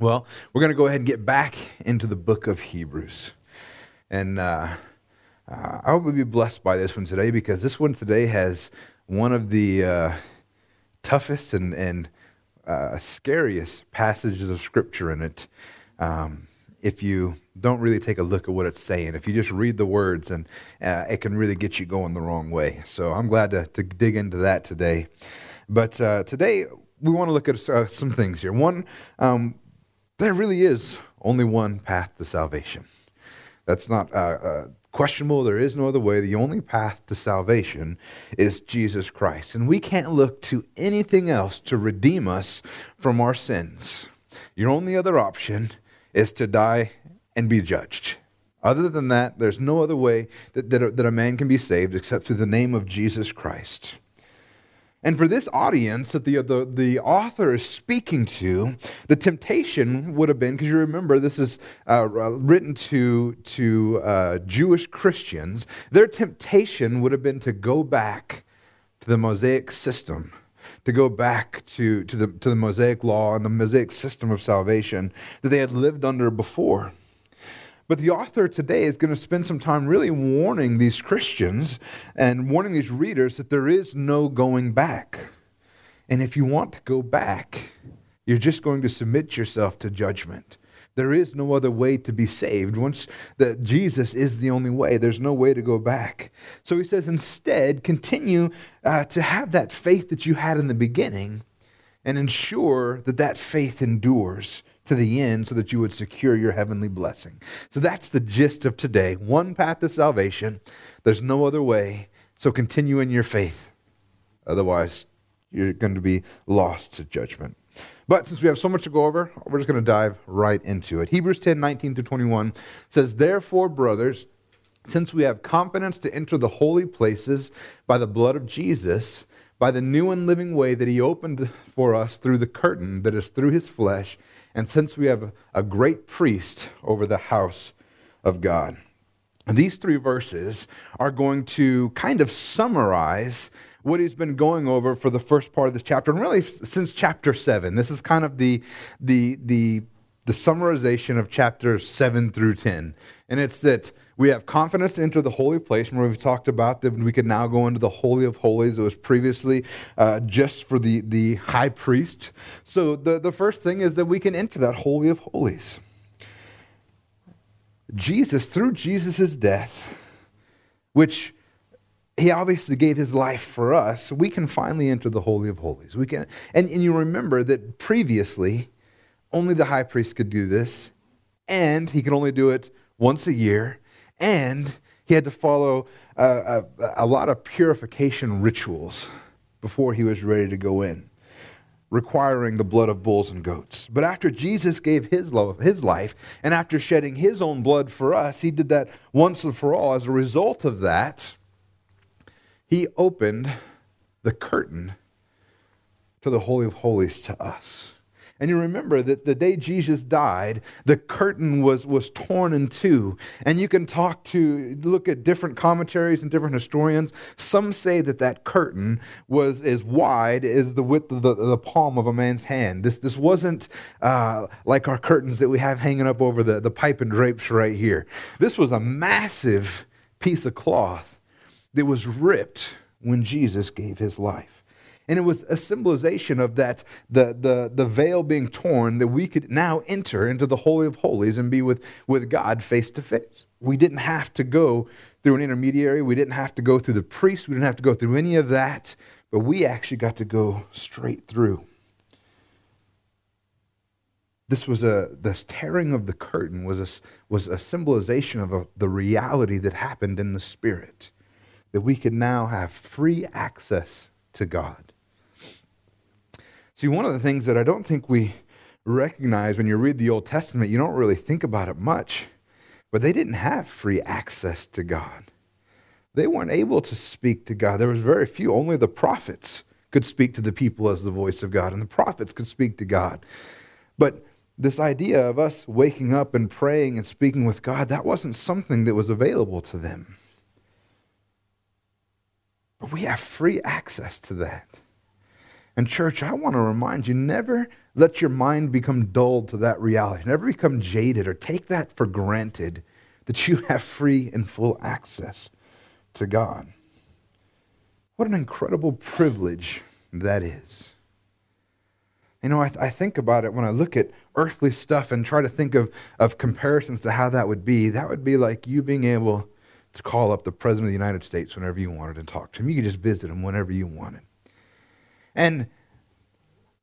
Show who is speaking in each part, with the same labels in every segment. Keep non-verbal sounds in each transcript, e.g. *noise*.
Speaker 1: Well, we're going to go ahead and get back into the book of Hebrews. And uh, uh, I hope you'll be blessed by this one today because this one today has one of the uh, toughest and, and uh, scariest passages of Scripture in it. Um, if you don't really take a look at what it's saying, if you just read the words, and uh, it can really get you going the wrong way. So I'm glad to, to dig into that today. But uh, today, we want to look at some things here. One, um, there really is only one path to salvation. That's not uh, uh, questionable. There is no other way. The only path to salvation is Jesus Christ. And we can't look to anything else to redeem us from our sins. Your only other option is to die and be judged. Other than that, there's no other way that, that, a, that a man can be saved except through the name of Jesus Christ. And for this audience that the, the, the author is speaking to, the temptation would have been, because you remember this is uh, written to, to uh, Jewish Christians, their temptation would have been to go back to the Mosaic system, to go back to, to, the, to the Mosaic law and the Mosaic system of salvation that they had lived under before. But the author today is going to spend some time really warning these Christians and warning these readers that there is no going back. And if you want to go back, you're just going to submit yourself to judgment. There is no other way to be saved. Once that Jesus is the only way, there's no way to go back. So he says, instead, continue uh, to have that faith that you had in the beginning and ensure that that faith endures to the end so that you would secure your heavenly blessing. So that's the gist of today. One path to salvation. There's no other way. So continue in your faith. Otherwise, you're going to be lost to judgment. But since we have so much to go over, we're just going to dive right into it. Hebrews 10 19 through 21 says, Therefore, brothers, since we have confidence to enter the holy places by the blood of Jesus, by the new and living way that he opened for us through the curtain that is through his flesh, and since we have a great priest over the house of God. And these three verses are going to kind of summarize what he's been going over for the first part of this chapter, and really since chapter seven. This is kind of the the the the summarization of chapters seven through ten, and it's that we have confidence to enter the holy place, where we've talked about that we can now go into the Holy of Holies. It was previously uh, just for the, the high priest. So the, the first thing is that we can enter that Holy of Holies. Jesus, through Jesus' death, which he obviously gave his life for us, we can finally enter the Holy of Holies. We can, and, and you remember that previously, only the high priest could do this, and he could only do it once a year and he had to follow a, a, a lot of purification rituals before he was ready to go in requiring the blood of bulls and goats. But after Jesus gave his love, his life, and after shedding his own blood for us, he did that once and for all. As a result of that, he opened the curtain to the Holy of Holies to us. And you remember that the day Jesus died, the curtain was, was torn in two. And you can talk to, look at different commentaries and different historians. Some say that that curtain was as wide as the width of the, the palm of a man's hand. This, this wasn't uh, like our curtains that we have hanging up over the, the pipe and drapes right here. This was a massive piece of cloth that was ripped when Jesus gave his life. And it was a symbolization of that, the, the, the veil being torn, that we could now enter into the Holy of Holies and be with, with God face to face. We didn't have to go through an intermediary. We didn't have to go through the priest. We didn't have to go through any of that. But we actually got to go straight through. This was a, this tearing of the curtain was a, was a symbolization of a, the reality that happened in the Spirit, that we could now have free access to God. See, one of the things that I don't think we recognize when you read the Old Testament, you don't really think about it much, but they didn't have free access to God. They weren't able to speak to God. There was very few. Only the prophets could speak to the people as the voice of God, and the prophets could speak to God. But this idea of us waking up and praying and speaking with God, that wasn't something that was available to them. But we have free access to that. And, church, I want to remind you never let your mind become dulled to that reality. Never become jaded or take that for granted that you have free and full access to God. What an incredible privilege that is. You know, I, th- I, think about it when I look at earthly stuff and try to think of, of comparisons to how that would be. That would be like you being able to call up the President of the United States whenever you wanted and talk to him. You could just visit him whenever you wanted. And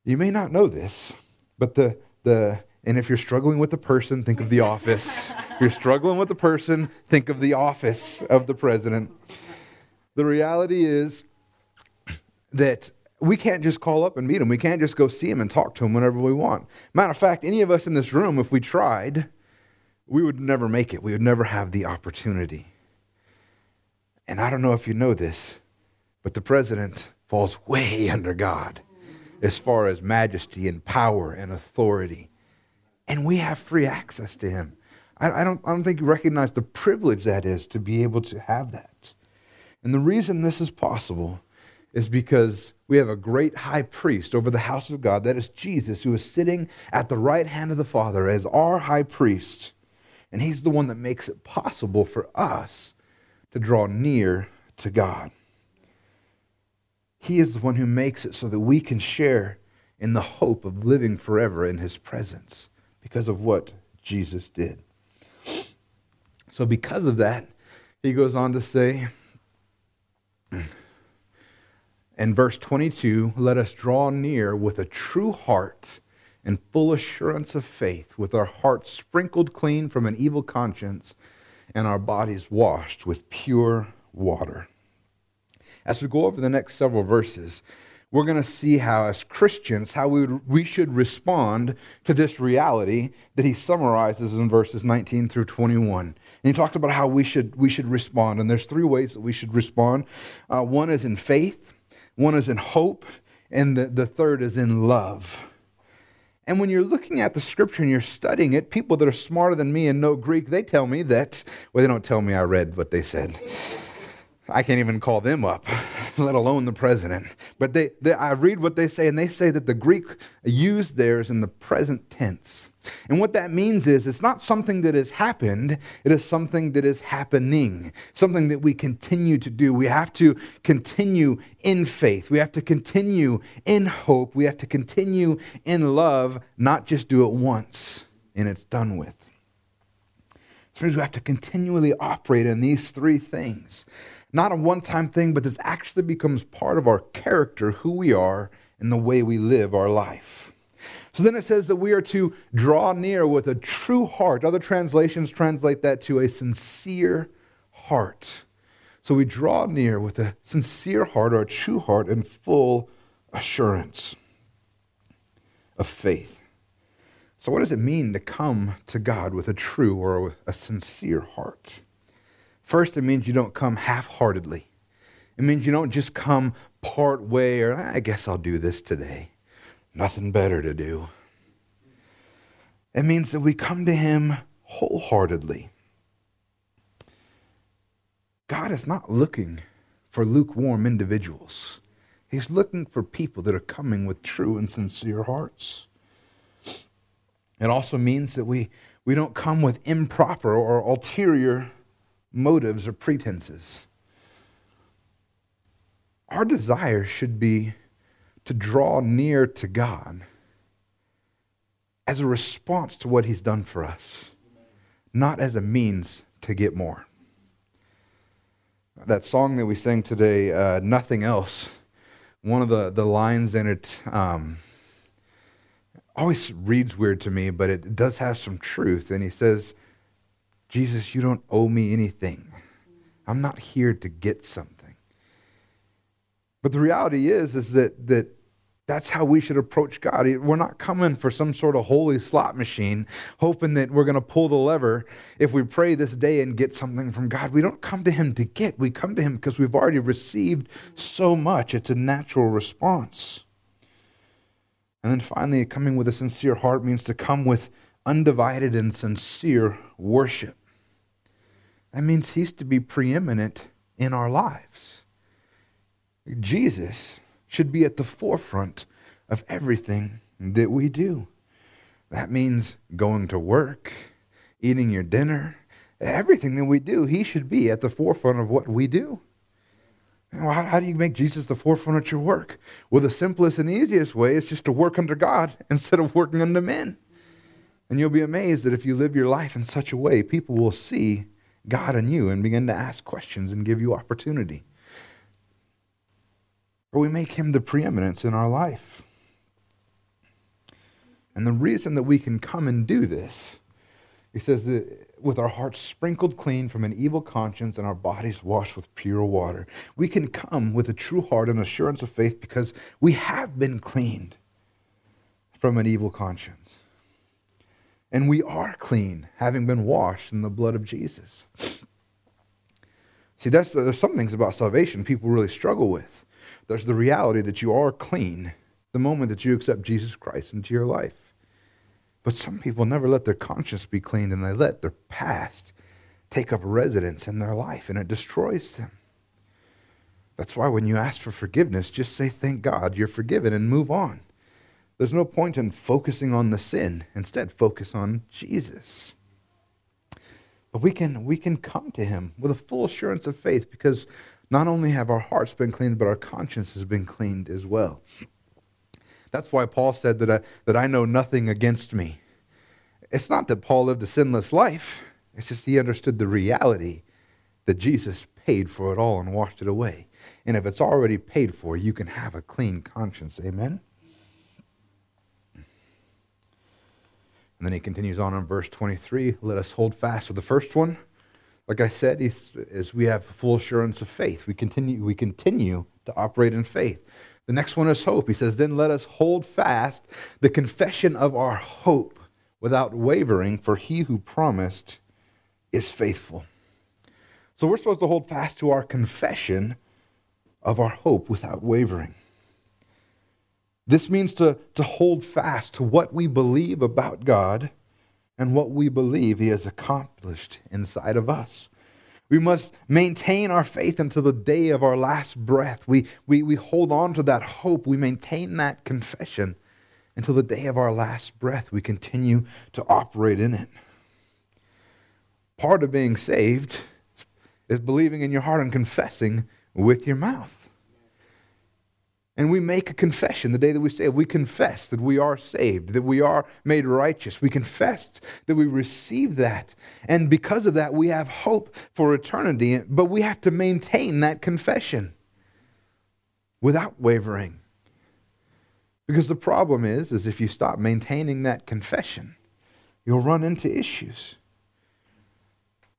Speaker 1: you may not know this, but the, the and if you're struggling with the person, think of the office. if you're struggling with the person, think of the office of the president. The reality is that we can't just call up and meet him. We can't just go see him and talk to him whenever we want. Matter of fact, any of us in this room, if we tried, we would never make it. We would never have the opportunity. And I don't know if you know this, but the president falls way *laughs* under God as far as majesty and power and authority. And we have free access to him. I, I, don't, I don't think you recognize the privilege that is to be able to have that. And the reason this is possible is because we have a great high priest over the house of God, that is Jesus, who is sitting at the right hand of the Father as our high priest. And he's the one that makes it possible for us to draw near to God. He is the one who makes it so that we can share in the hope of living forever in his presence because of what Jesus did. So, because of that, he goes on to say, in verse 22, let us draw near with a true heart and full assurance of faith, with our hearts sprinkled clean from an evil conscience and our bodies washed with pure water. As we go over the next several verses, we're going to see how, as Christians, how we, would, we should respond to this reality that he summarizes in verses 19 through 21. And he talks about how we should, we should respond. And there's three ways that we should respond uh, one is in faith, one is in hope, and the, the third is in love. And when you're looking at the scripture and you're studying it, people that are smarter than me and know Greek, they tell me that, well, they don't tell me I read what they said. I can't even call them up, *laughs* let alone the president. But they, they, I read what they say, and they say that the Greek used there is in the present tense. And what that means is it's not something that has happened, it is something that is happening, something that we continue to do. We have to continue in faith, we have to continue in hope, we have to continue in love, not just do it once and it's done with. So we have to continually operate in these three things not a one time thing, but this actually becomes part of our character, who we are, and the way we live our life. So then it says that we are to draw near with a true heart. Other translations translate that to a sincere heart. So we draw near with a sincere heart or a true heart and full assurance of faith. So, what does it mean to come to God with a true or a sincere heart? First, it means you don't come half heartedly. It means you don't just come part way or I guess I'll do this today. Nothing better to do. It means that we come to Him wholeheartedly. God is not looking for lukewarm individuals. He's looking for people that are coming with true and sincere hearts. It also means that we, we don't come with improper or ulterior motives or pretenses. Our desire should be to draw near to God as a response to what He's done for us, not as a means to get more. That song that we sang today, uh, Nothing Else, one of the, the lines in it um, always reads weird to me, but it does have some truth. And he says, Jesus, you don't owe me anything. I'm not here to get something. But the reality is, is that, that that's how we should approach God. We're not coming for some sort of holy slot machine, hoping that we're going to pull the lever if we pray this day and get something from God. We don't come to Him to get, we come to Him because we've already received so much. It's a natural response. And then finally, coming with a sincere heart means to come with undivided and sincere worship. That means he's to be preeminent in our lives. Jesus should be at the forefront of everything that we do. That means going to work, eating your dinner, everything that we do, he should be at the forefront of what we do. Well, how, how, do you make Jesus the forefront of your work? Well, the simplest and easiest way is just to work under God *laughs* instead of working under men. And you'll be amazed that if you live your life in such a way, people will see God in you and begin to ask questions and give you opportunity. Or we make him the preeminence in our life. And the reason that we can come and do this, he says that with our hearts sprinkled clean from an evil conscience and our bodies washed with pure water, we can come with a true heart and assurance of faith because we have been cleaned from an evil conscience. And we are clean, having been washed in the blood of Jesus. See, that's, there's some things about salvation people really struggle with. There's the reality that you are clean the moment that you accept Jesus Christ into your life. But some people never let their conscience be cleaned and they let their past take up residence in their life and it destroys them. That's why when you ask for forgiveness, just say, Thank God you're forgiven and move on. There's no point in focusing on the sin. Instead, focus on Jesus. But we can, we can come to him with a full assurance of faith because not only have our hearts been cleaned, but our conscience has been cleaned as well. That's why Paul said that I, that I know nothing against me. It's not that Paul lived a sinless life, it's just he understood the reality that Jesus paid for it all and washed it away. And if it's already paid for, you can have a clean conscience. Amen? And then he continues on in verse 23 let us hold fast to the first one. Like I said, is we have full assurance of faith. We continue, we continue to operate in faith. The next one is hope. He says, Then let us hold fast the confession of our hope without wavering, for he who promised is faithful. So we're supposed to hold fast to our confession of our hope without wavering. This means to, to hold fast to what we believe about God and what we believe He has accomplished inside of us. We must maintain our faith until the day of our last breath. We, we, we hold on to that hope. We maintain that confession until the day of our last breath. We continue to operate in it. Part of being saved is believing in your heart and confessing with your mouth. And we make a confession the day that we say, we confess that we are saved, that we are made righteous. We confess that we receive that. And because of that, we have hope for eternity. But we have to maintain that confession without wavering. Because the problem is, is if you stop maintaining that confession, you'll run into issues.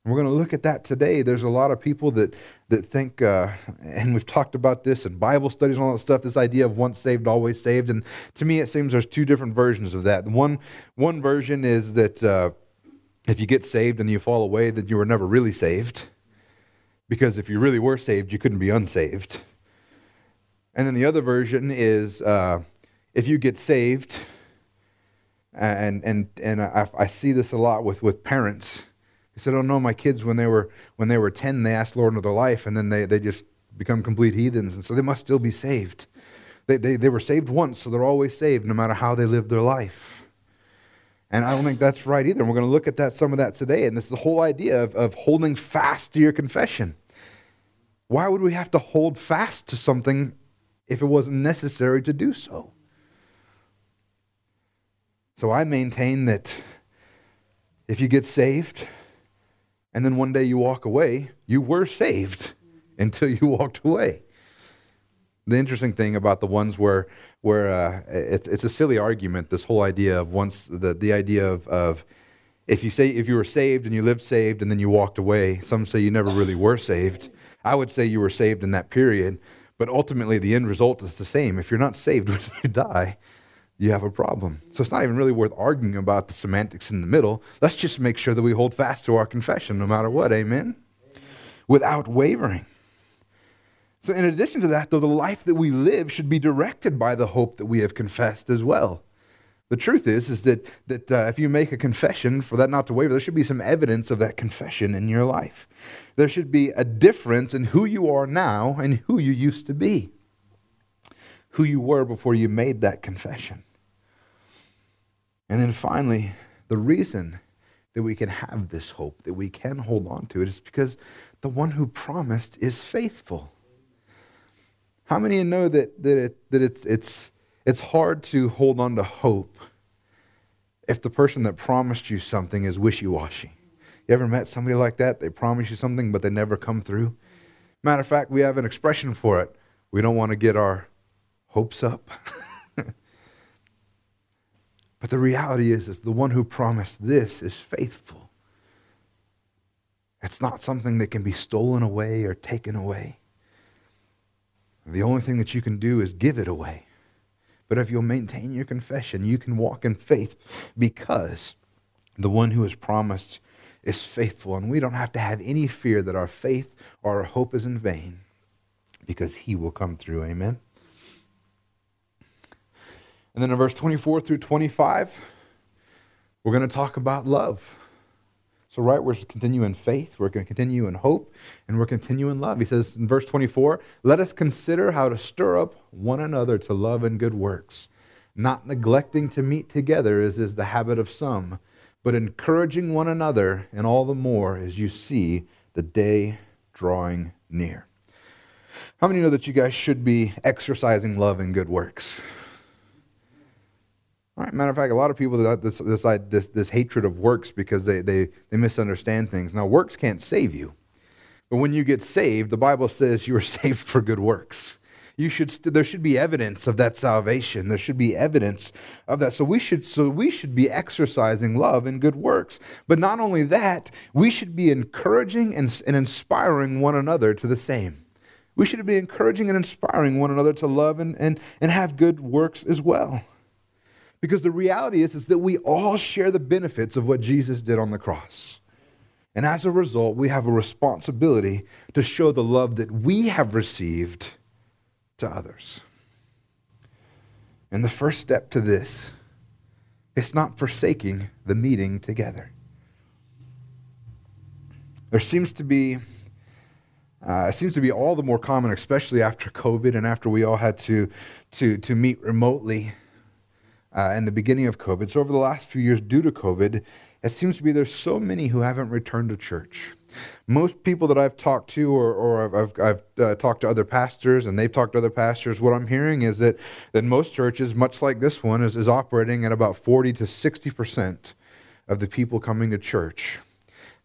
Speaker 1: We're going to look at that today. There's a lot of people that, that think, uh, and we've talked about this in Bible studies and all that stuff, this idea of once saved, always saved. And to me, it seems there's two different versions of that. One, one version is that uh, if you get saved and you fall away, then you were never really saved. Because if you really were saved, you couldn't be unsaved. And then the other version is uh, if you get saved, and, and, and I, I see this a lot with, with parents he said, "Oh no, my kids when they were when they were ten, they asked Lord into their life, and then they, they just become complete heathens, and so they must still be saved. They, they, they were saved once, so they're always saved, no matter how they live their life. And I don't think that's right either. And we're going to look at that some of that today. And this is the whole idea of, of holding fast to your confession. Why would we have to hold fast to something if it wasn't necessary to do so? So I maintain that if you get saved, and then one day you walk away, you were saved *laughs* until you walked away. The interesting thing about the ones where, where uh, it's, it's a silly argument, this whole idea of once, the, the idea of, of if you say if you were saved and you lived saved and then you walked away, some say you never really were saved. I would say you were saved in that period, but ultimately the end result is the same. If you're not saved *laughs* when you die, you have a problem. So it's not even really worth arguing about the semantics in the middle. Let's just make sure that we hold fast to our confession no matter what. Amen? Without wavering. So, in addition to that, though, the life that we live should be directed by the hope that we have confessed as well. The truth is, is that, that uh, if you make a confession, for that not to waver, there should be some evidence of that confession in your life. There should be a difference in who you are now and who you used to be. who you were before you made that confession. And then finally, the reason that we can have this hope, that we can hold on to it, is because the one who promised is faithful. How many of you know that, that, it, that it's, it's, it's hard to hold on to hope if the person that promised you something is wishy washy? You ever met somebody like that? They promise you something, but they never come through? Matter of fact, we have an expression for it. We don't want to get our hopes up. *laughs* but the reality is, is the one who promised this is faithful. It's not something that can be stolen away or taken away. The only thing that you can do is give it away. But if you'll maintain your confession, you can walk in faith because the one who has promised is faithful. And we don't have to have any fear that our faith or our hope is in vain because he will come through. Amen. And then in verse 24 through 25, we're going to talk about love. So, right, we're continuing in faith, we're going to continue in hope, and we're continuing in love. He says in verse 24, let us consider how to stir up one another to love and good works, not neglecting to meet together as is the habit of some, but encouraging one another, and all the more as you see the day drawing near. How many know that you guys should be exercising love and good works? Matter of fact, a lot of people that this, this, this, this hatred of works because they, they, they misunderstand things. Now, works can't save you. But when you get saved, the Bible says you are *laughs* saved for good works. You should, there should be evidence of that salvation. There should be evidence of that. So we should, so we should be exercising love and good works. But not only that, we should be encouraging and, and inspiring one another to the same. We should be encouraging and inspiring one another to love and, and, and have good works as well. Because the reality is, is that we all share the benefits of what Jesus did on the cross. And as a result, we have a responsibility to show the love that we have received to others. And the first step to this is not forsaking the meeting together. There seems to be uh, it seems to be all the more common, especially after COVID and after we all had to, to, to meet remotely uh, in the beginning of COVID. So, over the last few years, due to COVID, it seems to be there's so many who haven't returned to church. Most people that I've talked to, or, or I've, I've, uh, talked to other pastors, and they've talked to other pastors, what I'm hearing is that, that most churches, much like this one, is, is operating at about 40 to 60 percent of the people coming to church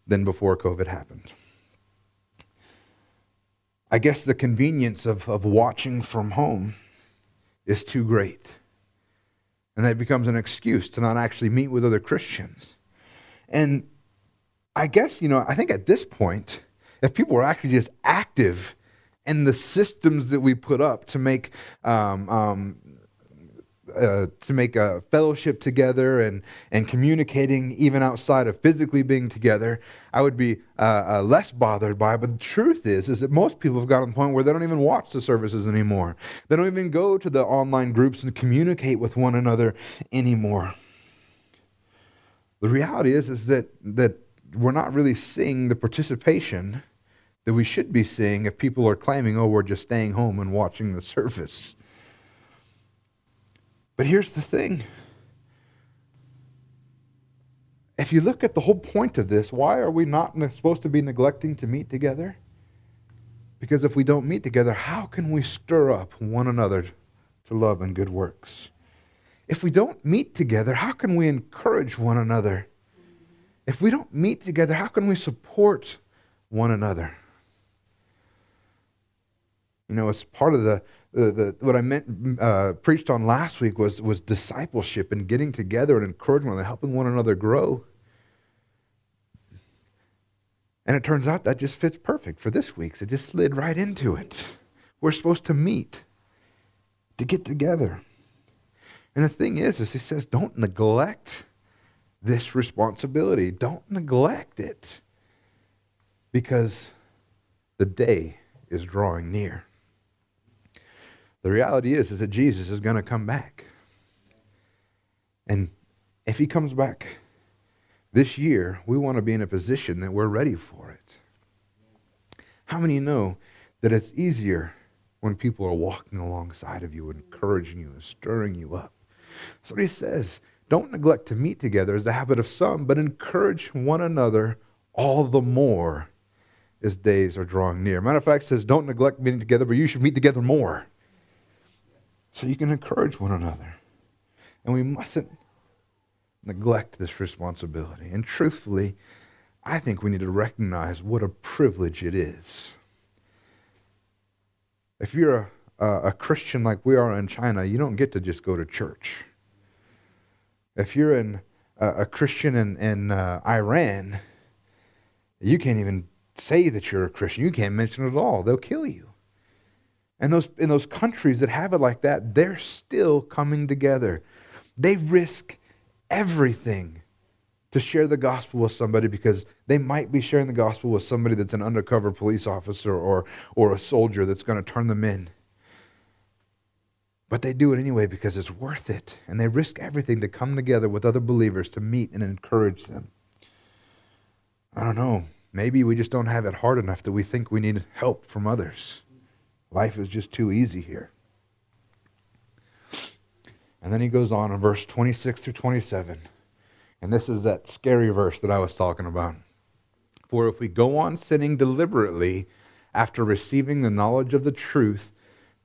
Speaker 1: than before COVID happened. I guess the convenience of, of watching from home is too great. And that becomes an excuse to not actually meet with other Christians. And I guess, you know, I think at this point, if people were actually just active in the systems that we put up to make um, um, uh, to make a fellowship together and, and communicating even outside of physically being together, I would be uh, uh, less bothered by it. But the truth is, is that most people have gotten to the point where they don't even watch the services anymore. They don't even go to the online groups and communicate with one another anymore. The reality is, is that, that we're not really seeing the participation that we should be seeing if people are claiming, oh, we're just staying home and watching the *laughs* service. But here's the thing. If you look at the whole point of this, why are we not supposed to be neglecting to meet together? Because if we don't meet together, how can we stir up one another to love and good works? If we don't meet together, how can we encourage one another? If we don't meet together, how can we support one another? You know, it's part of the the, the, what I meant uh, preached on last week was, was discipleship and getting together and encouragement and helping one another grow. And it turns out that just fits perfect for this week's. It just slid right into it. We're supposed to meet, to get together. And the thing is, is he says, don't neglect this responsibility. Don't neglect it. Because the day is drawing near. The reality is, is that Jesus is going to come back. And if he comes back this year, we want to be in a position that we're ready for it. How many know that it's easier when people are walking alongside of you, encouraging you, and stirring you up. So he says, don't neglect to meet together as the habit of some, but encourage one another all the more as days are drawing near. Matter of fact, says, don't neglect meeting together, but you should meet together more. So you can encourage one another. And we mustn't neglect this responsibility. And truthfully, I think we need to recognize what a privilege it is. If you're a, a, a Christian like we are in China, you don't get to just go to church. If you're in, uh, a Christian in, in uh, Iran, you can't even say that you're a Christian. You can't mention it at all. They'll kill you. And those, in those countries that have it like that, they're still coming together. They risk everything to share the gospel with somebody because they might be sharing the gospel with somebody that's an undercover police officer or, or a soldier that's going to turn them in. But they do it anyway because it's worth it. And they risk everything to come together with other believers to meet and encourage them. I don't know. Maybe we just don't have it hard enough that we think we need help from others. Life is just too easy here. And then he goes on in verse 26 through 27. And this is that scary verse that I was talking about. For if we go on sinning deliberately after receiving the knowledge of the truth,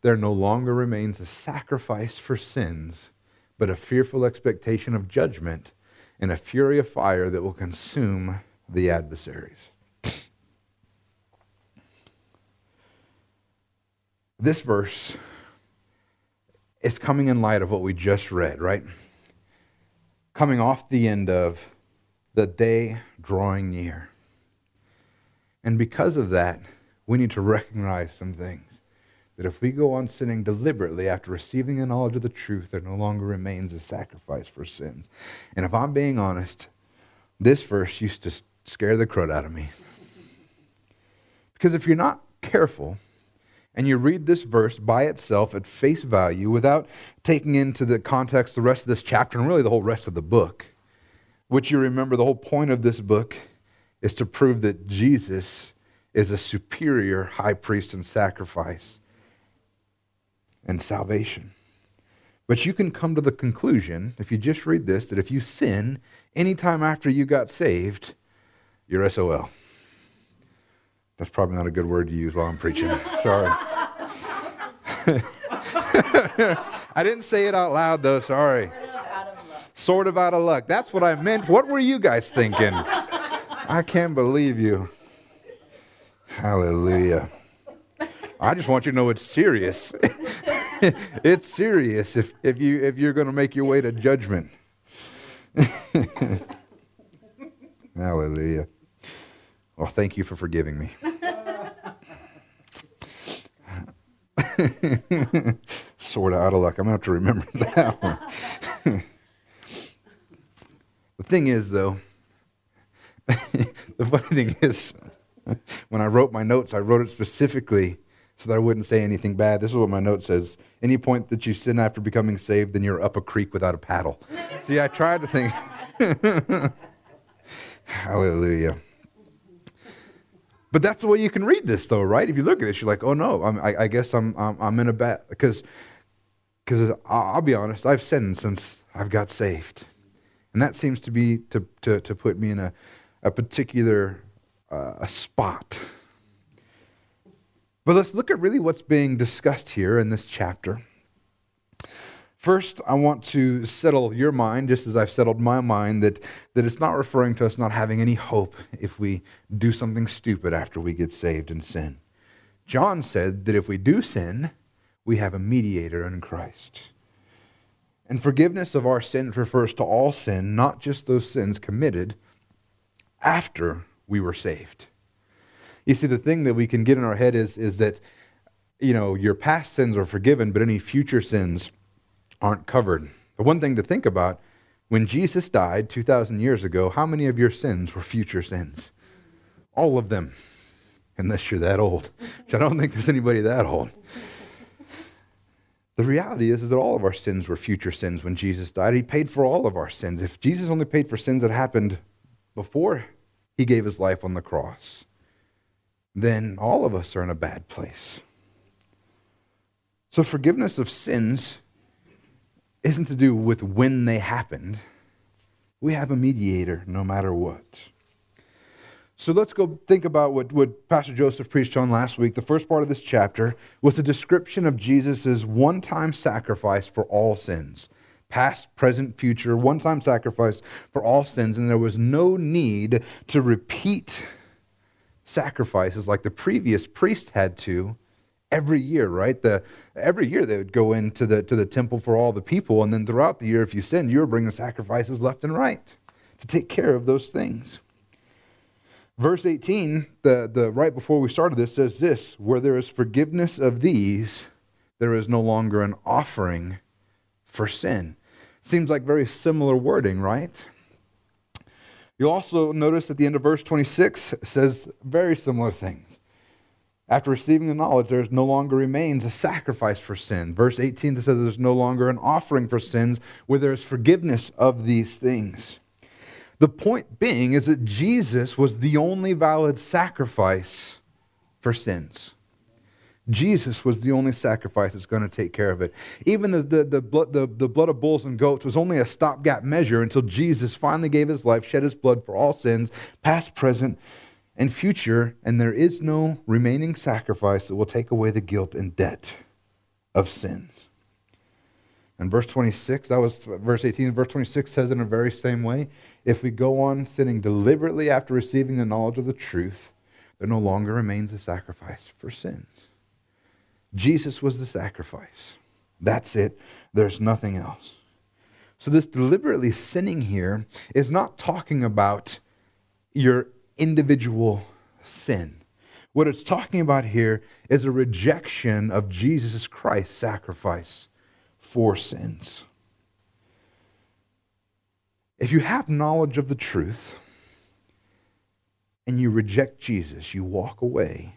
Speaker 1: there no longer remains a sacrifice for sins, but a fearful expectation of judgment and a fury of fire that will consume the adversaries. This verse is coming in light of what we just read, right? Coming off the end of the day drawing near. And because of that, we need to recognize some things. That if we go on sinning deliberately after receiving the knowledge of the truth, there no longer remains a sacrifice for sins. And if I'm being honest, this verse used to scare the crud out of me. Because if you're not careful, and you read this verse by itself at face value without taking into the context the rest of this chapter and really the whole rest of the book, which you remember the whole point of this book is to prove that Jesus is a superior high priest and sacrifice and salvation. But you can come to the conclusion, if you just read this, that if you sin anytime after you got saved, you're SOL. That's probably not a good word to use while I'm preaching. *laughs* Sorry. *laughs* I didn't say it out loud, though. Sorry. Sort of out of luck. That's what I meant. What were you guys thinking? I can't believe you. Hallelujah. I just want you to know it's serious. *laughs* it's serious if, if, you, if you're going to make your way to judgment. Hallelujah. Well, thank you for forgiving me. *laughs* sort of out of luck. I'm going to have to remember *laughs* that one. *laughs* the thing is, though, the funny thing is, when I wrote my notes, I wrote it specifically so that I wouldn't say anything bad. This is what my note says. Any point that you sin after becoming saved, then you're up a creek without a paddle. See, I tried to think. Hallelujah. But that's the way you can read this, though, right? If you look at this, you're like, oh no, I, I guess I'm, I'm, I'm in a bad because because I'll be honest, I've sinned since I've got saved, and that seems to be to to, to put me in a a particular uh, a spot. But let's look at really what's being discussed here in this chapter. First, I want to settle your mind, just as I've settled my mind, that, that it's not referring to us not having any hope if we do something stupid after we get saved and sin. John said that if we do sin, we have a mediator in Christ. And forgiveness of our sins refers to all sin, not just those sins committed after we were saved. You see, the thing that we can get in our head is, is that, you know, your past sins are forgiven, but any future sins aren't covered. The one thing to think about when Jesus died 2,000 years ago, how many of your sins were future sins? All of them, unless you're that old, which I don't think there's anybody that old. The reality is, is that all of our sins were future sins when Jesus died. He paid for all of our sins. If Jesus only paid for sins that happened before he gave his life on the cross, then all of us are in a bad place. So, forgiveness of sins isn't to do with when they happened. We have a mediator no matter what. So let's go think about what, what Pastor Joseph preached on last week. The first part of this chapter was a description of Jesus' one time sacrifice for all sins past, present, future, one time sacrifice for all sins. And there was no need to repeat sacrifices like the previous priest had to every year, right? The, every year they would go into the, to the temple for all the people. And then throughout the year, if you sinned, you were bringing sacrifices left and right to take care of those things. Verse 18, the, the right before we started this, says this where there is forgiveness of these, there is no longer an offering for sin. Seems like very similar wording, right? You'll also notice at the end of verse 26 says very similar things. After receiving the knowledge, there no longer remains a sacrifice for sin. Verse 18 says there's no longer an offering for sins where there is forgiveness of these things. The point being is that Jesus was the only valid sacrifice for sins. Jesus was the only sacrifice that's going to take care of it. Even the, the, the, blood, the, the blood of bulls and goats was only a stopgap measure until Jesus finally gave his life, shed his blood for all sins, past, present, and future, and there is no remaining sacrifice that will take away the guilt and debt of sins. And verse 26, that was verse 18, verse 26 says in a very same way if we go on sinning deliberately after receiving the knowledge of the truth, there no longer remains a sacrifice for sins. Jesus was the sacrifice. That's it. There's nothing else. So, this deliberately sinning here is not talking about your individual sin. What it's talking about here is a rejection of Jesus Christ's sacrifice for sins. If you have knowledge of the truth and you reject Jesus, you walk away.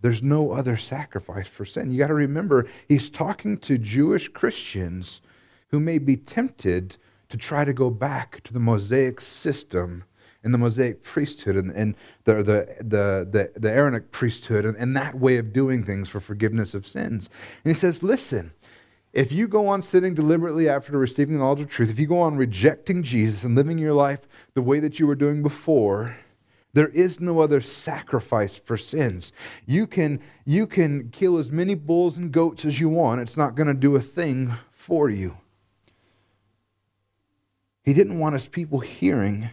Speaker 1: There's no other sacrifice for sin. You got to remember, he's talking to Jewish Christians who may be tempted to try to go back to the Mosaic system and the Mosaic priesthood and, and the, the, the, the, the Aaronic priesthood and, and that way of doing things for forgiveness of sins. And he says, listen, if you go on sinning deliberately after receiving the knowledge of truth, if you go on rejecting Jesus and living your life the way that you were doing before, there is no other sacrifice for sins. You can, you can kill as many bulls and goats as you want, it's not going to do a thing for you. He didn't want his people hearing,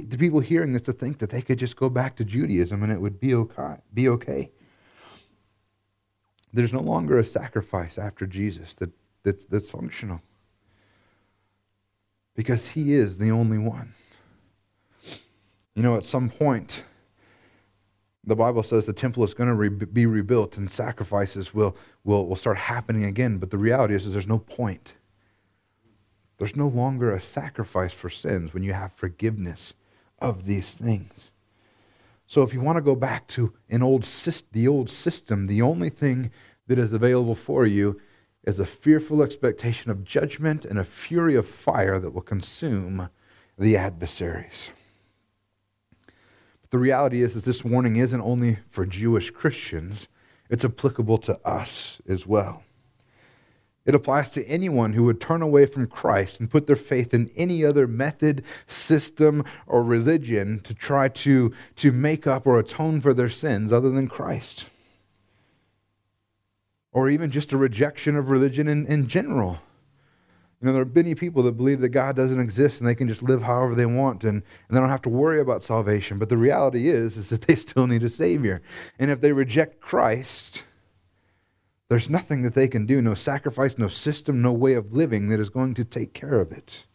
Speaker 1: the people hearing this to think that they could just go back to Judaism and it would be okay. Be okay. There's no longer a sacrifice after Jesus that, that's, that's functional. Because he is the only one. You know, at some point, the Bible says the temple is going to re- be rebuilt and sacrifices will, will, will start happening again. But the reality is, is there's no point. There's no longer a sacrifice for sins when you have forgiveness of these things. So if you want to go back to an old the old system, the only thing that is available for you is a fearful expectation of judgment and a fury of fire that will consume the adversaries. But the reality is, is this warning isn't only for Jewish Christians, it's applicable to us as well. It applies to anyone who would turn away from Christ and put their faith in any other method, system, or religion to try to, to make up or atone for their sins other than Christ. Or even just a rejection of religion in, in general. You know, there are many people that believe that God doesn't exist and they can just live however they want and, and they don't have to worry about salvation. But the reality is, is that they still need a Savior. And if they reject Christ, there's nothing that they can do, no sacrifice, no system, no way of living that is going to take care of it.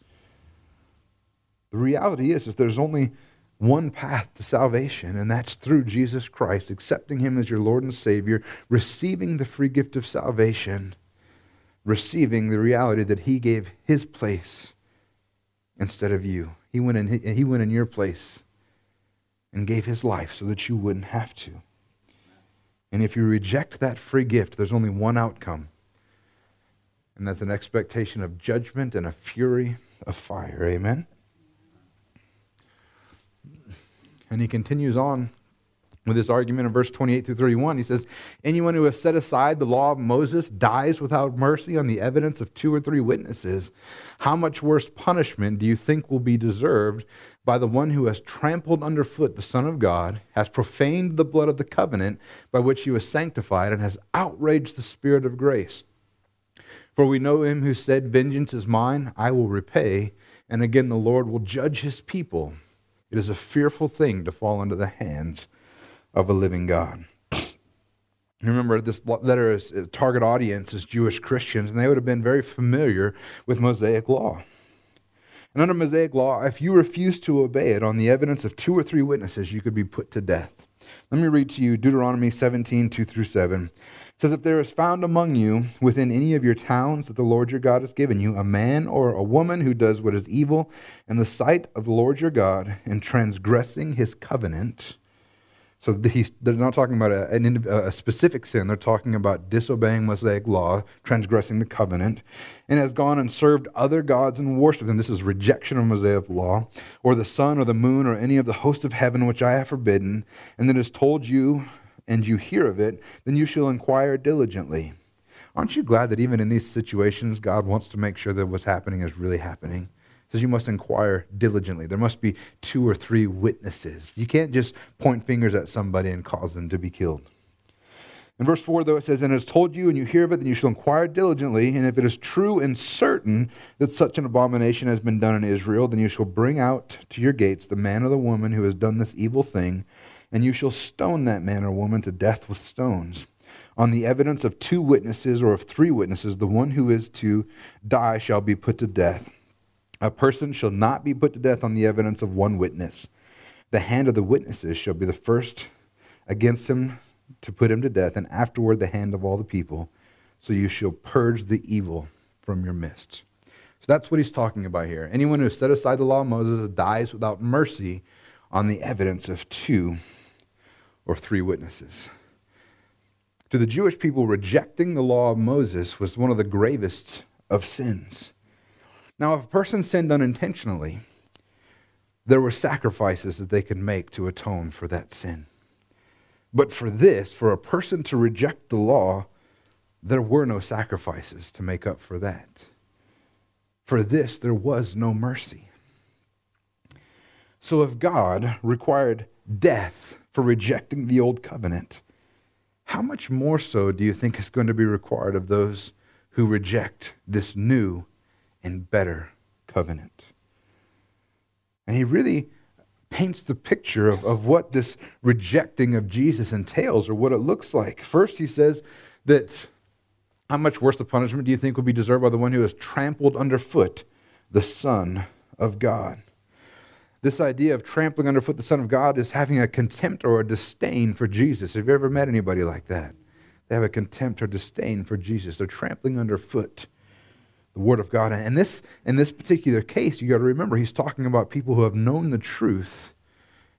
Speaker 1: The reality is, is there's only one path to salvation, and that's through Jesus Christ, accepting Him as your Lord and Savior, receiving the free gift of salvation, receiving the reality that He gave His place instead of you. He went in, he went in your place and gave His life so that you wouldn't have to. And if you reject that free gift, there's only one outcome. And that's an expectation of judgment and a fury of fire. Amen? And he continues on with this argument in verse 28 through 31. He says, Anyone who has set aside the law of Moses dies without mercy on the evidence of two or three witnesses. How much worse punishment do you think will be deserved by the one who has trampled underfoot the Son of God, has profaned the blood of the covenant by which he was sanctified, and has outraged the Spirit of grace? For we know him who said, Vengeance is mine, I will repay. And again, the Lord will judge his people. It is a fearful thing to fall into the hands of a living God. Remember, this letter's target audience is Jewish Christians, and they would have been very familiar with Mosaic law. And under Mosaic law, if you refused to obey it on the evidence of two or three witnesses, you could be put to death. Let me read to you Deuteronomy 17, 2 through 7. It says, If there is found among you within any of your towns that the Lord your God has given you, a man or a woman who does what is evil in the sight of the Lord your God, and transgressing his covenant, so they're not talking about a, a, specific sin. They're talking about disobeying Mosaic law, transgressing the covenant, and has gone and served other gods and worshipped them. This is rejection of Mosaic law, or the sun, or the moon, or any of the host of heaven which I have forbidden, and that has told you, and you hear of it, then you shall inquire diligently. Aren't you glad that even in these situations, God wants to make sure that what's happening is really happening? Says you must inquire diligently. There must be two or three witnesses. You can't just point fingers at somebody and cause them to be killed. In verse 4, though, it says, And it is told you, and you hear of it, then you shall inquire diligently. And if it is true and certain that such an abomination has been done in Israel, then you shall bring out to your gates the man or the woman who has done this evil thing, and you shall stone that man or woman to death with stones. On the evidence of two witnesses or of three witnesses, the one who is to die shall be put to death. A person shall not be put to death on the evidence of one witness. The hand of the witnesses shall be the first against him to put him to death, and afterward the hand of all the people. So you shall purge the evil from your midst. So that's what he's talking about here. Anyone who set aside the law of Moses dies without mercy on the evidence of two or three witnesses. To the Jewish people, rejecting the law of Moses was one of the gravest of sins. Now, if a person sinned unintentionally, there were sacrifices that they could make to atone for that sin. But for this, for a person to reject the law, there were no sacrifices to make up for that. For this, there was no mercy. So, if God required death for rejecting the old covenant, how much more so do you think is going to be required of those who reject this new and better covenant. And he really paints the picture of, of what this rejecting of Jesus entails or what it looks like. First, he says that how much worse the punishment do you think will be deserved by the one who has trampled underfoot the Son of God? This idea of trampling underfoot the Son of God is having a contempt or a disdain for Jesus. Have you ever met anybody like that? They have a contempt or disdain for Jesus. They're trampling underfoot the Word of God. And this, in this particular case, you got to remember, he's talking about people who have known the truth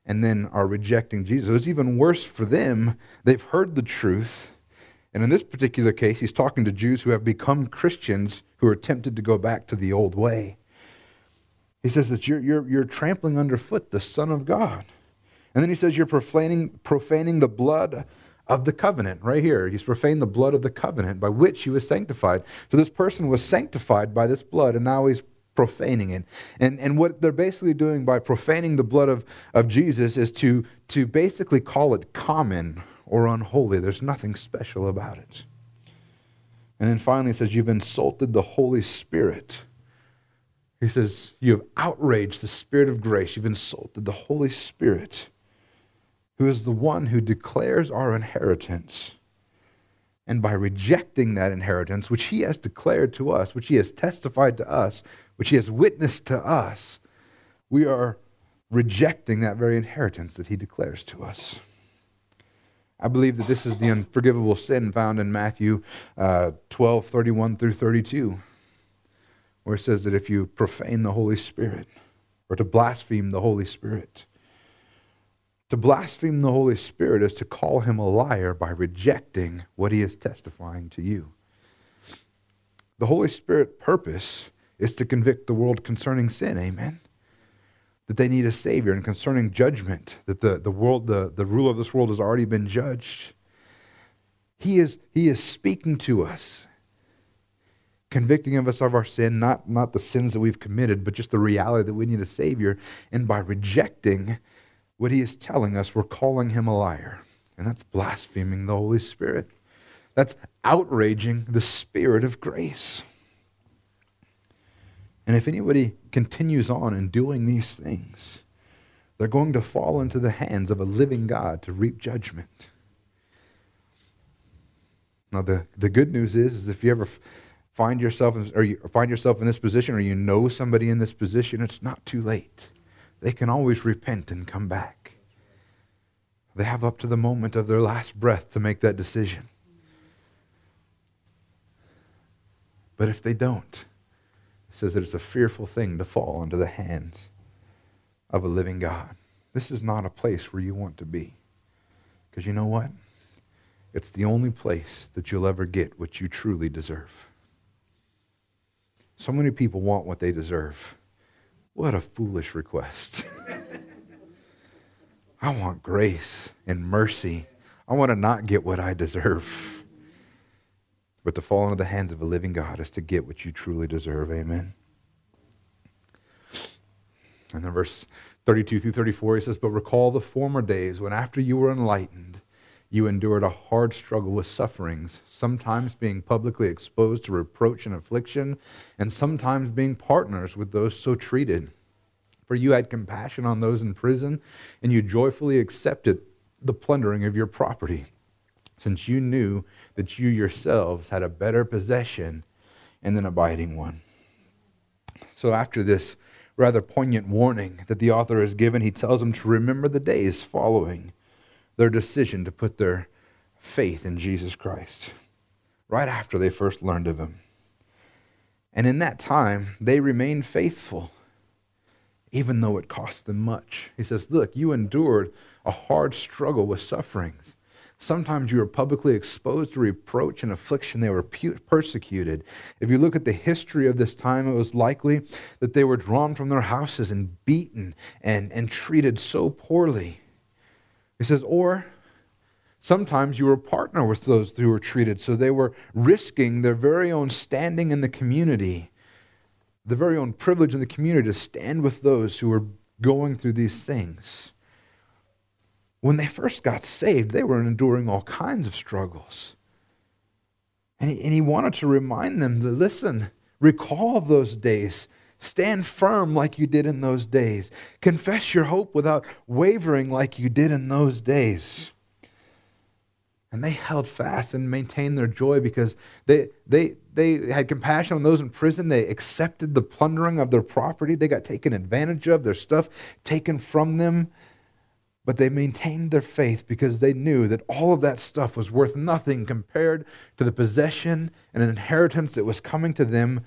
Speaker 1: and then are rejecting Jesus. It's even worse for them. They've heard the truth. And in this particular case, he's talking to Jews who have become Christians who are tempted to go back to the old way. He says that you're, you're, you're trampling underfoot the Son of God. And then he says you're profaning, profaning the blood of the covenant, right here. He's profaned the blood of the covenant by which he was sanctified. So this person was sanctified by this blood, and now he's profaning it. And, and what they're basically doing by profaning the blood of, of Jesus is to, to basically call it common or unholy. There's nothing special about it. And then finally, he says, You've insulted the Holy Spirit. He says, You have outraged the Spirit of grace. You've insulted the Holy Spirit who is the one who declares our inheritance. And by rejecting that inheritance, which he has declared to us, which he has testified to us, which he has witnessed to us, we are rejecting that very inheritance that he declares to us. I believe that this is the unforgivable sin found in Matthew uh, 12 31 through 32, where it says that if you profane the Holy Spirit or to blaspheme the Holy Spirit, to blaspheme the Holy Spirit is to call him a liar by rejecting what he is testifying to you. The Holy Spirit purpose is to convict the world concerning sin. Amen. that they need a Savior, and concerning judgment, that the, the world, the, the ruler of this world has already been judged. He is, he is speaking to us, convicting of us of our sin, not, not the sins that we've committed, but just the reality that we need a Savior. And by rejecting what he is telling us, we're calling him a liar. And that's blaspheming the Holy Spirit. That's outraging the Spirit of grace. And if anybody continues on in doing these things, they're going to fall into the hands of a living God to reap judgment. Now, the, the good news is, is if you ever find yourself or you find yourself in this position or you know somebody in this position, it's not too late. They can always repent and come back. They have up to the moment of their last breath to make that decision. But if they don't, it says that it's a fearful thing to fall into the hands of a living God. This is not a place where you want to be. Because you know what? It's the only place that you'll ever get what you truly deserve. So many people want what they deserve. What a foolish request. *laughs* I want grace and mercy. I want to not get what I deserve. But to fall into the hands of a living God is to get what you truly deserve. Amen. And then verse 32 through 34, he says, But recall the former days when after you were enlightened, you endured a hard struggle with sufferings, sometimes being publicly exposed to reproach and affliction, and sometimes being partners with those so treated. For you had compassion on those in prison, and you joyfully accepted the plundering of your property, since you knew that you yourselves had a better possession and an abiding one. So, after this rather poignant warning that the author has given, he tells them to remember the days following their decision to put their faith in Jesus Christ, right after they first learned of him. And in that time, they remained faithful, even though it cost them much. He says, Look, you endured a hard struggle with sufferings. Sometimes you were publicly exposed to reproach and affliction. They were persecuted. If you look at the history of this time, it was likely that they were drawn from their houses and beaten and, and treated so poorly. He says, or sometimes you were a partner with those who were treated, so they were risking their very own standing in the community, the very own privilege in the community to stand with those who were going through these things. When they first got saved, they were enduring all kinds of struggles. And he, and he wanted to remind them to listen, recall those days Stand firm like you did in those days. Confess your hope without wavering like you did in those days. And they held fast and maintained their joy because they, they, they had compassion on those in prison. They accepted the plundering of their property. They got taken advantage of, their stuff taken from them. But they maintained their faith because they knew that all of that stuff was worth nothing compared to the possession and an inheritance that was coming to them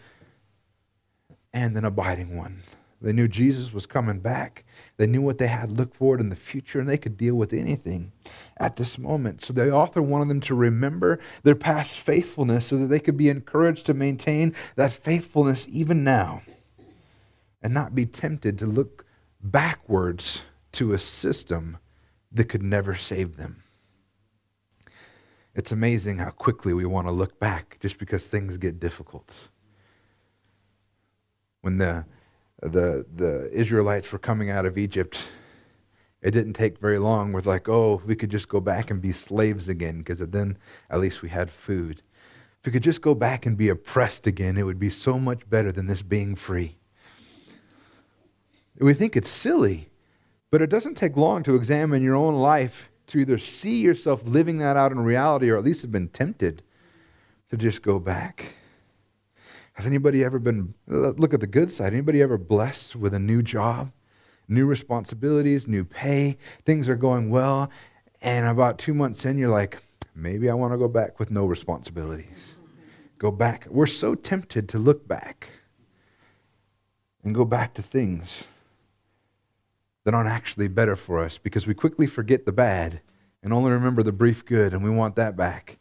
Speaker 1: and an abiding one. They knew Jesus was coming back. They knew what they had to look forward in the future, and they could deal with anything at this moment. So the author wanted them to remember their past faithfulness so that they could be encouraged to maintain that faithfulness even now and not be tempted to look backwards to a system that could never save them. It's amazing how quickly we want to look back just because things get difficult when the, the, the Israelites were coming out of Egypt, it didn't take very long. We're like, oh, we could just go back and be slaves again, because then at least we had food. If we could just go back and be oppressed again, it would be so much better than this being free. We think it's silly, but it doesn't take long to examine your own life to either see yourself living that out in reality or at least have been tempted to just go back. Has anybody ever been, look at the good side, anybody ever blessed with a new job, new responsibilities, new pay, things are going well, and about two months in, you're like, maybe I want to go back with no responsibilities. Go back. We're so tempted to look back and go back to things that aren't actually better for us because we quickly forget the bad and only remember the brief good, and we want that back.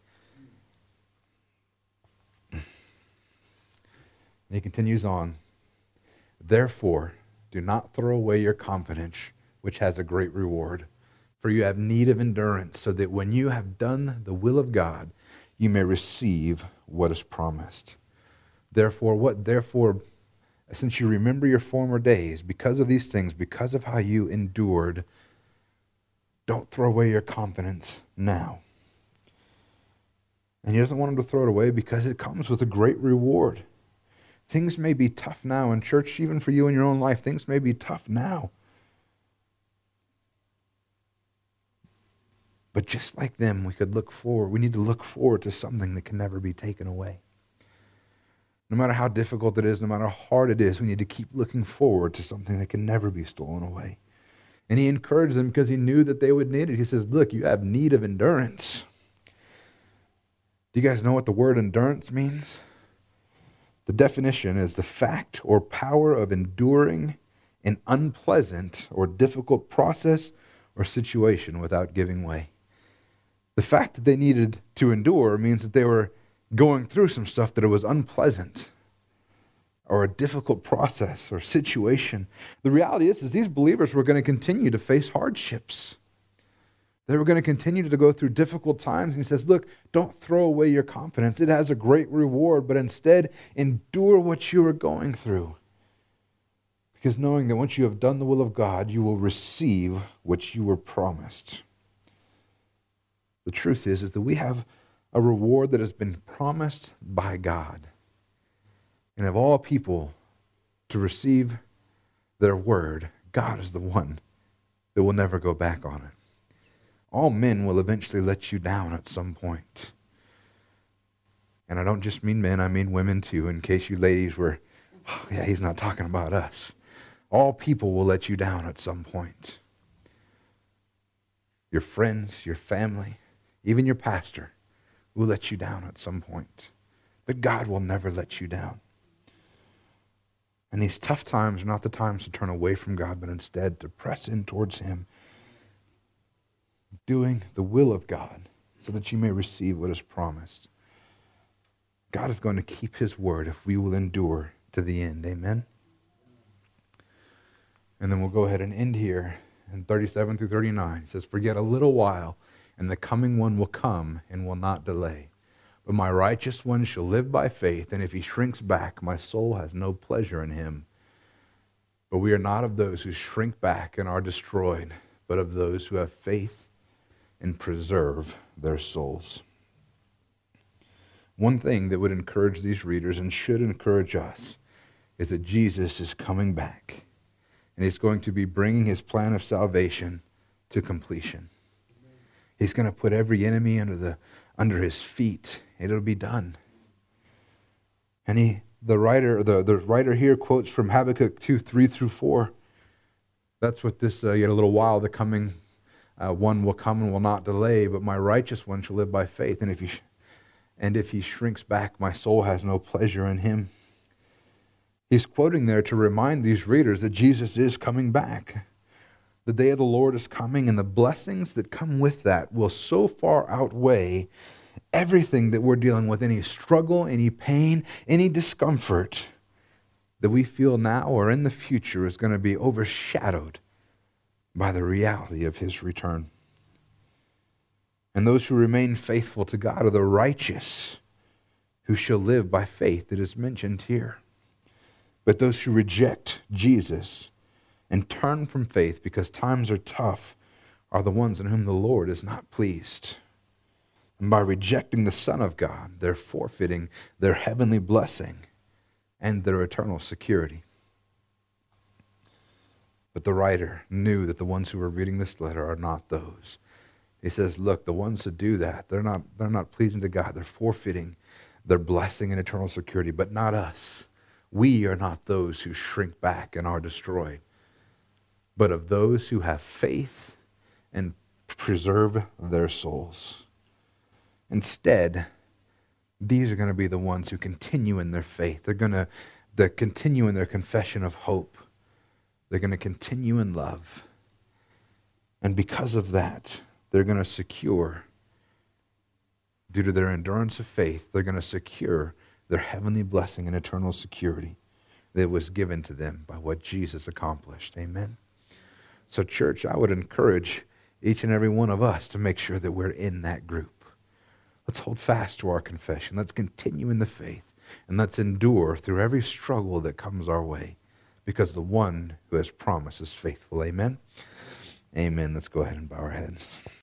Speaker 1: And he continues on. Therefore, Do not throw away your confidence, which has a great reward. For you have need of endurance, so that when you have done the will of God, you may receive what is promised. Therefore, what therefore, since you remember your former days, because of these things, because of how you endured, don't throw away your confidence now. And he doesn't want them to throw it away because it comes with a great reward. Things may be tough now in church, even for you in your own life. Things may be tough now. But just like them, we could look forward. We need to look forward to something that can never be taken away. No matter how difficult it is, no matter how hard it is, we need to keep looking forward to something that can never be stolen away. And he encouraged them because he knew that they would need it. He says, Look, you have need of endurance. Do you guys know what the word endurance means? The definition is the fact or power of enduring an unpleasant or difficult process or situation without giving way. The fact that they needed to endure means that they were going through some stuff that it was unpleasant or a difficult process or situation. The reality is, is these believers were going to continue to face hardships. They were going to continue to go through difficult times. And he says, Look, don't throw away your confidence. It has a great reward, but instead endure what you are going through. Because knowing that once you have done the will of God, you will receive what you were promised. The truth is, is that we have a reward that has been promised by God. And of all people to receive their word, God is the one that will never go back on it. All men will eventually let you down at some point. And I don't just mean men, I mean women too, in case you ladies were, oh, yeah, he's not talking about us. All people will let you down at some point. Your friends, your family, even your pastor will let you down at some point. But God will never let you down. And these tough times are not the times to turn away from God, but instead to press in towards Him, doing the will of God so that you may receive what is promised. God is going to keep His word if we will endure to the end. Amen? And then we'll go ahead and end here in 37 through 39. It says, For yet a little while and the coming one will come and will not delay. But my righteous one shall live by faith, and if he shrinks back, my soul has no pleasure in him. But we are not of those who shrink back and are destroyed, but of those who have faith and preserve their souls. One thing that would encourage these readers and should encourage us is that Jesus is coming back, and he's going to be bringing his plan of salvation to completion. He's going to put every enemy under, the, under his feet. It'll be done. And he, the writer, the, the writer here quotes from Habakkuk 2, 3 through 4. That's what this, uh, yet a little while, the coming uh, one will come and will not delay, but my righteous one shall live by faith. And if he, and if he shrinks back, my soul has no pleasure in him. He's quoting there to remind these readers that Jesus is coming back. The day of the Lord is coming, and the blessings that come with that will so far outweigh everything that we're dealing with any struggle, any pain, any discomfort that we feel now or in the future is going to be overshadowed by the reality of his return. And those who remain faithful to God are the righteous who shall live by faith that is mentioned here. But those who reject Jesus and turn from faith because times are tough are the ones in whom the Lord is not pleased. And by rejecting the Son of God, they're forfeiting their heavenly blessing and their eternal security. But the writer knew that the ones who were reading this letter are not those. He says, Look, the ones that do that, they're not, they're not pleasing to God. They're forfeiting their blessing and eternal security, but not us. We are not those who shrink back and are destroyed but of those who have faith and preserve their souls. Instead, these are going to be the ones who continue in their faith. They're going to they continue in their confession of hope. They're going to continue in love. And because of that, they're going to secure, due to their endurance of faith, they're going to secure their heavenly blessing and eternal security. that was given to them by what Jesus accomplished. Amen. So, church, I would encourage each and every one of us to make sure that we're in that group. Let's hold fast to our confession. Let's continue in the faith. And let's endure through every struggle that comes our way because the one who has promised is faithful. Amen. Amen. Let's go ahead and bow our heads.